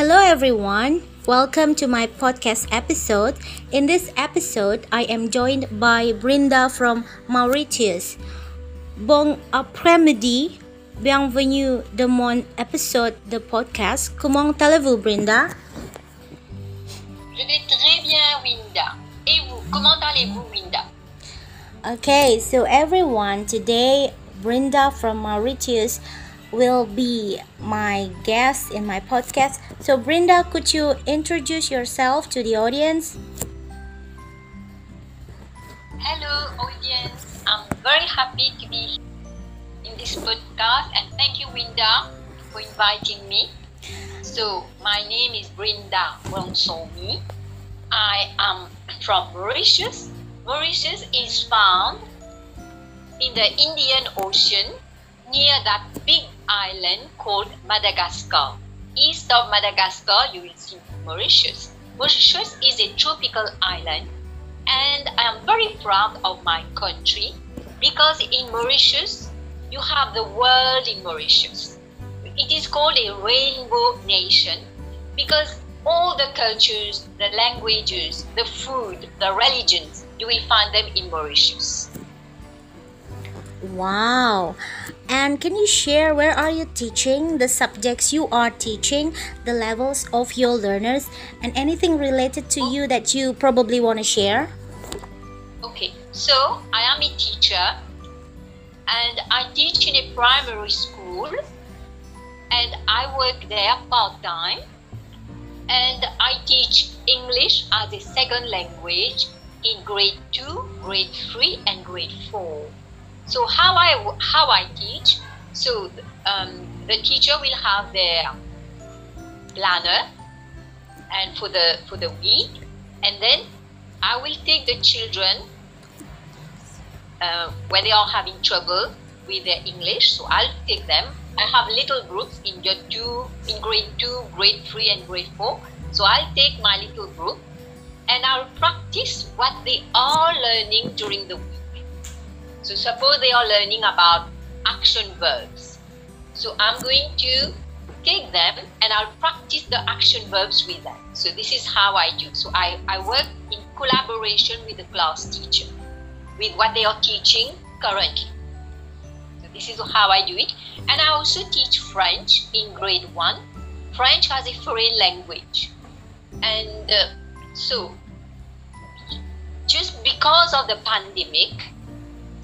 Hello, everyone. Welcome to my podcast episode. In this episode, I am joined by Brinda from Mauritius. Bon après-midi. Bienvenue dans mon épisode de podcast. Comment allez-vous, Brinda? Je vais très bien, Winda. Et vous, comment allez-vous, Winda? Okay, so everyone, today Brinda from Mauritius will be my guest in my podcast. So, Brinda, could you introduce yourself to the audience? Hello, audience. I'm very happy to be in this podcast and thank you, Winda, for inviting me. So, my name is Brinda Wongsomi. I am from Mauritius. Mauritius is found in the Indian Ocean near that big island called Madagascar. East of Madagascar, you will see Mauritius. Mauritius is a tropical island, and I am very proud of my country because in Mauritius, you have the world in Mauritius. It is called a rainbow nation because all the cultures, the languages, the food, the religions, you will find them in Mauritius. Wow. And can you share where are you teaching, the subjects you are teaching, the levels of your learners, and anything related to you that you probably want to share? Okay, so I am a teacher and I teach in a primary school and I work there part time and I teach English as a second language in grade 2, grade 3 and grade 4. So how I how I teach? So um, the teacher will have their planner and for the for the week, and then I will take the children uh, when they are having trouble with their English. So I'll take them. I have little groups in your two in grade two, grade three, and grade four. So I'll take my little group and I'll practice what they are learning during the week. So suppose they are learning about action verbs. So I'm going to take them and I'll practice the action verbs with them. So this is how I do. So I, I work in collaboration with the class teacher with what they are teaching currently. So this is how I do it. And I also teach French in grade 1. French as a foreign language. And uh, so just because of the pandemic,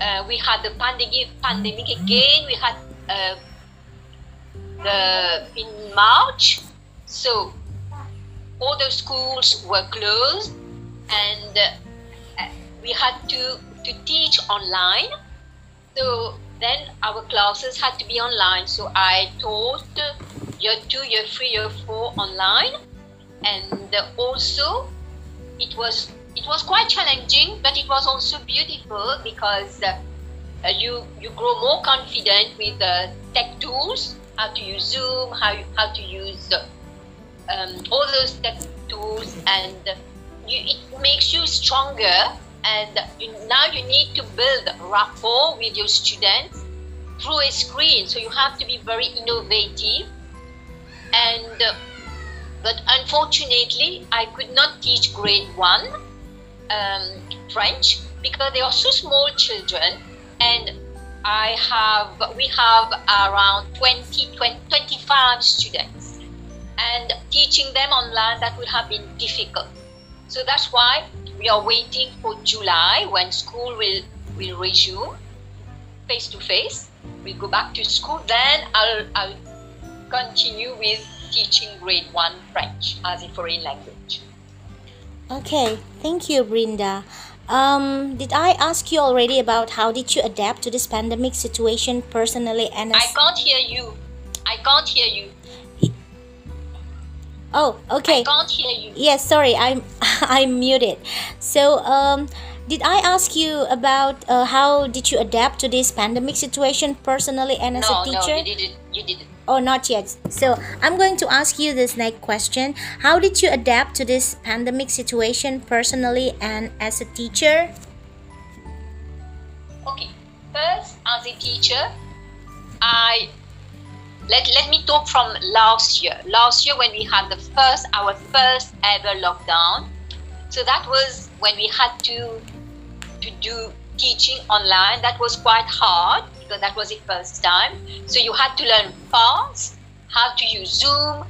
uh, we had the pandemic, pandemic again. We had uh, the in March, so all the schools were closed, and uh, we had to to teach online. So then our classes had to be online. So I taught year two, year three, year four online, and also it was it was quite challenging, but it was also beautiful because uh, you you grow more confident with uh, tech tools, how to use Zoom, how you, how to use um, all those tech tools, and you, it makes you stronger. And you, now you need to build rapport with your students through a screen. So you have to be very innovative. And uh, but unfortunately, I could not teach grade one um, French because they are so small children and I have we have around 20, 20 25 students. And teaching them online that would have been difficult. So that's why we are waiting for July when school will will resume face to face we go back to school then I'll, I'll continue with teaching grade 1 French as a foreign language Okay, thank you, Brinda. Um, did I ask you already about how did you adapt to this pandemic situation personally and as I can't hear you. I can't hear you. Oh, okay. I can't hear you. Yes, sorry, I'm I'm muted. So, um, did I ask you about uh, how did you adapt to this pandemic situation personally and as no, a teacher? No, you didn't. You didn't. Oh, not yet. So, I'm going to ask you this next question. How did you adapt to this pandemic situation personally and as a teacher? Okay. First, as a teacher, I let, let me talk from last year. Last year when we had the first, our first ever lockdown. So that was when we had to to do teaching online. That was quite hard because that was the first time. So you had to learn fast how to use Zoom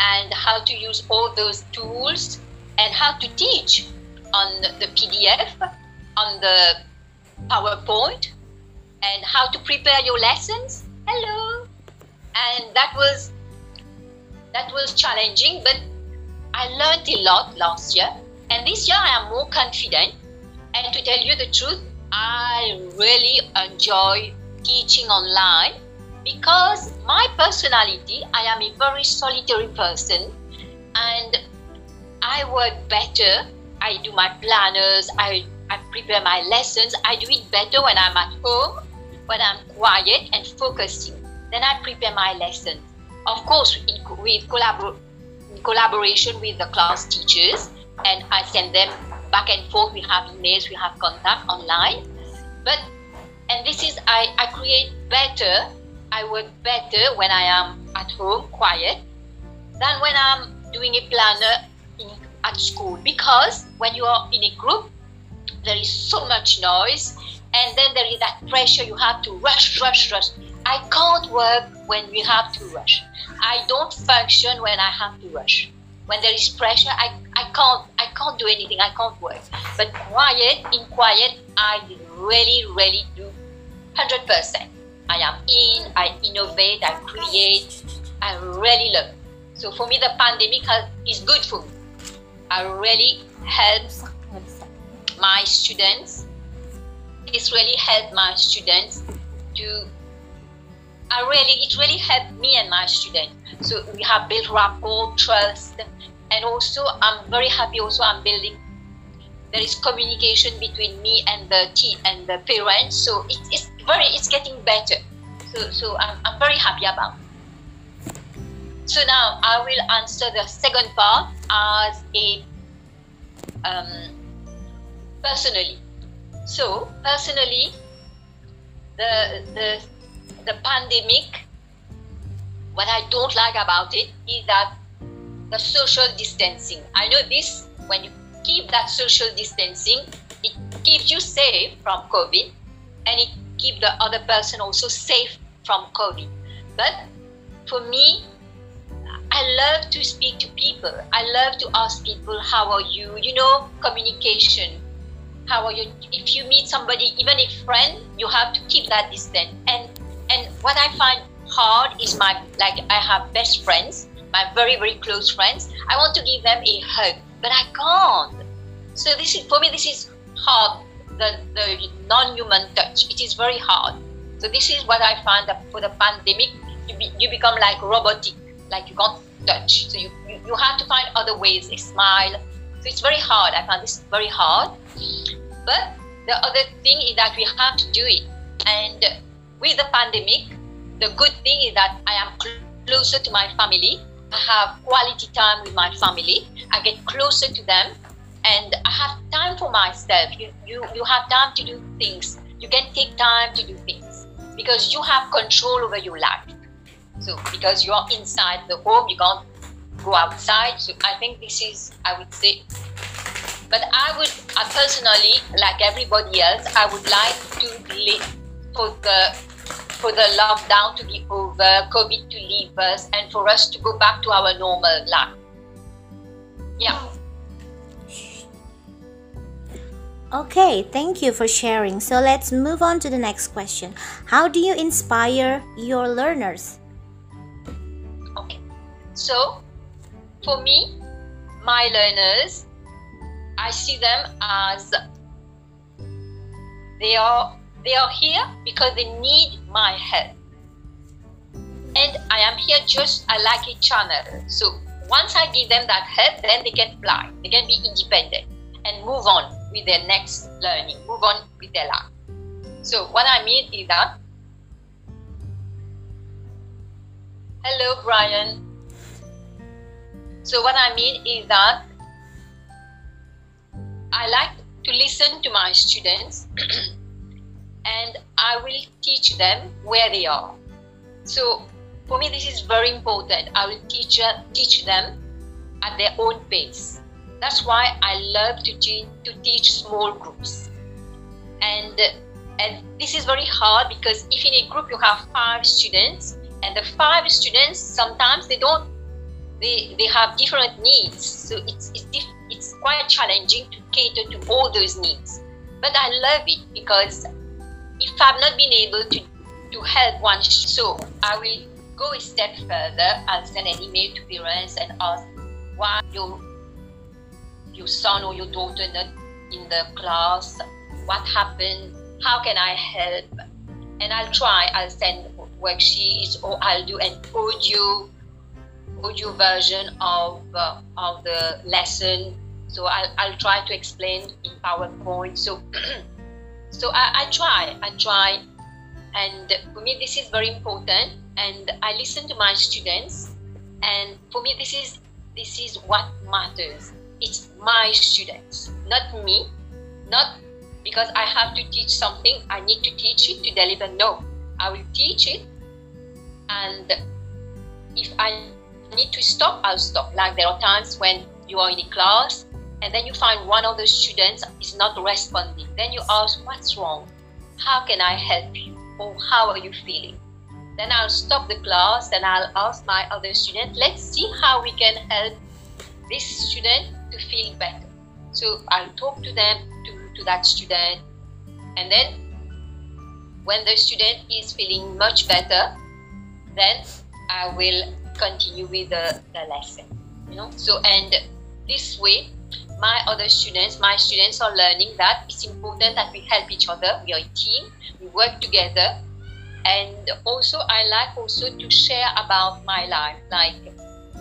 and how to use all those tools and how to teach on the PDF, on the PowerPoint, and how to prepare your lessons. Hello, and that was that was challenging, but I learned a lot last year, and this year I am more confident. And to tell you the truth, I really enjoy teaching online because my personality, I am a very solitary person, and I work better. I do my planners. I I prepare my lessons. I do it better when I'm at home, when I'm quiet and focusing. Then I prepare my lessons. Of course, in, with collabor- in collaboration with the class teachers, and I send them back and forth. We have emails, we have contact online. But and this is I, I create better. I work better when I am at home, quiet, than when I'm doing a planner in, at school. Because when you are in a group, there is so much noise and then there is that pressure you have to rush rush rush i can't work when we have to rush i don't function when i have to rush when there is pressure i, I can't i can't do anything i can't work but quiet in quiet i really really do 100% i am in i innovate i create i really love so for me the pandemic has, is good for me i really helps my students. This really helped my students to. I really, it really helped me and my students. So we have built rapport, trust, and also I'm very happy. Also, I'm building. There is communication between me and the team and the parents. So it, it's very, it's getting better. So, so I'm, I'm very happy about. It. So now I will answer the second part as a um, personally. So personally, the the the pandemic, what I don't like about it is that the social distancing. I know this when you keep that social distancing, it keeps you safe from COVID, and it keep the other person also safe from COVID. But for me, I love to speak to people. I love to ask people, how are you? You know, communication how are you if you meet somebody even a friend you have to keep that distance and what i find hard is my like i have best friends my very very close friends. I want to give them a hug but i can't. So this is for me this is hard the the non-human touch. It is very hard. So this is what i find that for the pandemic you, be, you become like robotic like you can't touch. So you, you, you have to find other ways a smile. So it's very hard. I find this very hard. But the other thing is that we have to do it. And with the pandemic, the good thing is that I am cl- closer to my family. I have quality time with my family. I get closer to them and I have time for myself. You, you, you have time to do things. You can take time to do things because you have control over your life. So, because you're inside the home, you can't go outside. So, I think this is, I would say, but I would, I personally, like everybody else, I would like to live for the for the lockdown to be over, COVID to leave us, and for us to go back to our normal life. Yeah. Okay, thank you for sharing. So let's move on to the next question. How do you inspire your learners? Okay. So, for me, my learners, I see them as they are they are here because they need my help. And I am here just like a channel. So once I give them that help, then they can fly. They can be independent and move on with their next learning, move on with their life. So what I mean is that Hello Brian. So what I mean is that I like to listen to my students and I will teach them where they are. So for me, this is very important. I will teach, teach them at their own pace. That's why I love to, teach, to teach small groups. And, and this is very hard because if in a group you have five students, and the five students sometimes they don't they, they have different needs so it's, it's, it's quite challenging to cater to all those needs but i love it because if i've not been able to to help one so i will go a step further i'll send an email to parents and ask why your your son or your daughter not in the class what happened how can i help and i'll try i'll send worksheets or i'll do an audio audio version of uh, of the lesson so I'll, I'll try to explain in PowerPoint. So, so I, I try, I try, and for me this is very important. And I listen to my students, and for me this is this is what matters. It's my students, not me, not because I have to teach something. I need to teach it to deliver. No, I will teach it, and if I need to stop, I'll stop. Like there are times when you are in a class and then you find one of the students is not responding. Then you ask, What's wrong? How can I help you? Or how are you feeling? Then I'll stop the class and I'll ask my other student, Let's see how we can help this student to feel better. So I'll talk to them, to, to that student, and then when the student is feeling much better, then I will continue with the, the lesson. You know, so and this way my other students, my students are learning that it's important that we help each other. We are a team. We work together. And also, I like also to share about my life. Like,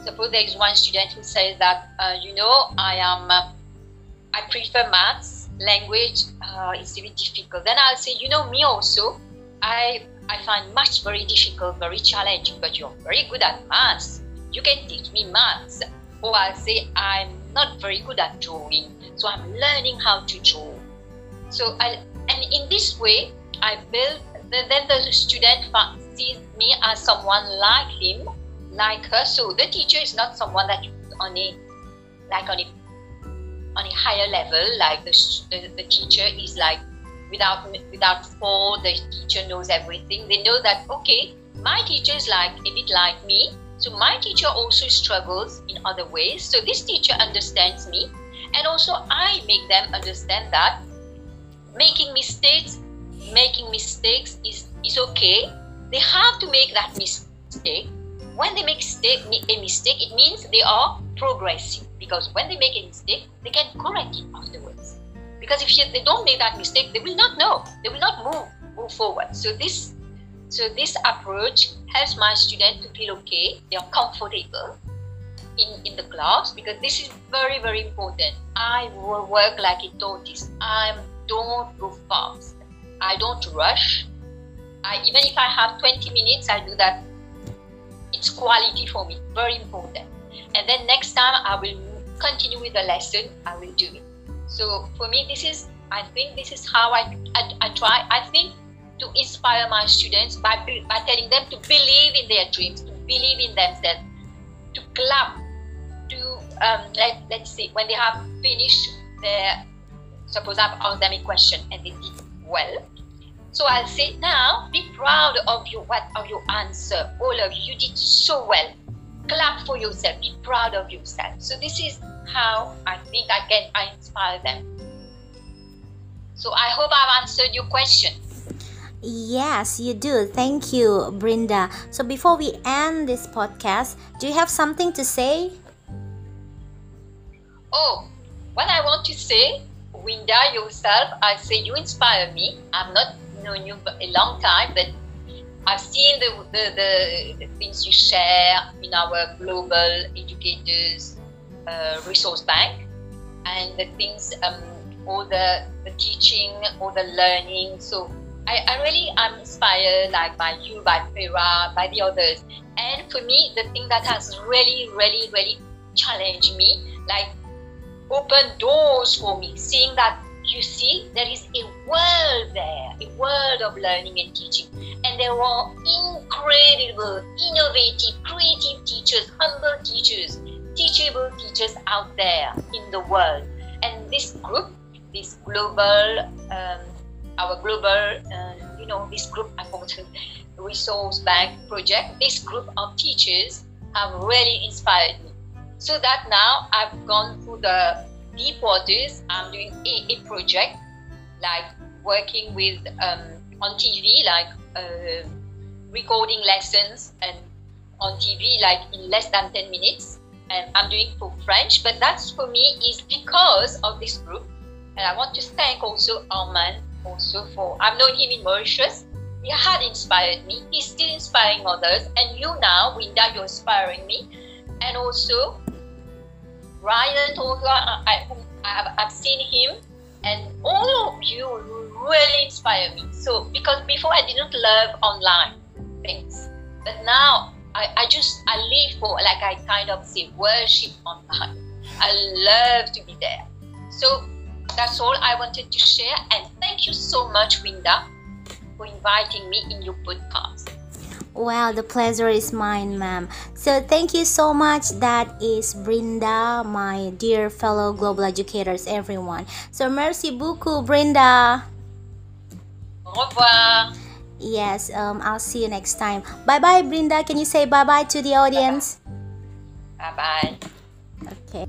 suppose there is one student who says that, uh, you know, I am, uh, I prefer maths, language uh, is bit difficult. Then I'll say, you know, me also, I I find maths very difficult, very challenging. But you're very good at maths. You can teach me maths. Or I'll say, I'm not very good at drawing, so I'm learning how to draw. So I, and in this way, I build. Then the student sees me as someone like him, like her. So the teacher is not someone that on a like on a on a higher level. Like the, the, the teacher is like without without fault. The teacher knows everything. They know that okay, my teacher is like a bit like me so my teacher also struggles in other ways. So this teacher understands me, and also I make them understand that making mistakes, making mistakes is, is okay. They have to make that mistake. When they make a mistake, it means they are progressing because when they make a mistake, they can correct it afterwards. Because if they don't make that mistake, they will not know. They will not move move forward. So this so this approach helps my students to feel okay, they are comfortable in, in the class because this is very, very important. I will work like a tortoise. I don't go fast. I don't rush. I, even if I have 20 minutes, I do that. It's quality for me, very important. And then next time I will continue with the lesson, I will do it. So for me, this is, I think this is how I, I, I try. I think to inspire my students by, by telling them to believe in their dreams, to believe in themselves, to clap, to, um, let, let's see, when they have finished their, suppose I've asked them a question and they did well. So I'll say, now be proud of your, what, of your answer. All of you, you did so well. Clap for yourself, be proud of yourself. So this is how I think I can I inspire them. So I hope I've answered your question. Yes, you do. Thank you, Brinda. So before we end this podcast, do you have something to say? Oh, what I want to say, Winda yourself, I say you inspire me. I've not known you for a long time, but I've seen the, the, the, the things you share in our global educators uh, resource bank and the things, um, all the, the teaching, all the learning. So I, I really am inspired like by you, by Vera, by the others. And for me, the thing that has really, really, really challenged me, like open doors for me, seeing that you see, there is a world there, a world of learning and teaching. And there are incredible, innovative, creative teachers, humble teachers, teachable teachers out there in the world. And this group, this global, um, our global, uh, you know, this group, I forgot resource bank project, this group of teachers have really inspired me. So that now I've gone through the deep waters. I'm doing a, a project like working with um, on TV, like uh, recording lessons and on TV, like in less than 10 minutes. And I'm doing for French, but that's for me is because of this group. And I want to thank also Arman also for I've known him in Mauritius. He had inspired me. He's still inspiring others. And you now, Winda, you're inspiring me. And also Ryan Tolga, I, I, I've seen him, and all of you really inspire me. So, because before I didn't love online things, but now I, I just, I live for, like I kind of say, worship online. I love to be there. So, that's all I wanted to share. And thank you so much, Winda, for inviting me in your podcast. Well, the pleasure is mine, ma'am. So thank you so much. That is Brinda, my dear fellow global educators, everyone. So merci beaucoup, Brinda. Au revoir. Yes, um, I'll see you next time. Bye bye, Brinda. Can you say bye bye to the audience? Bye bye. Okay.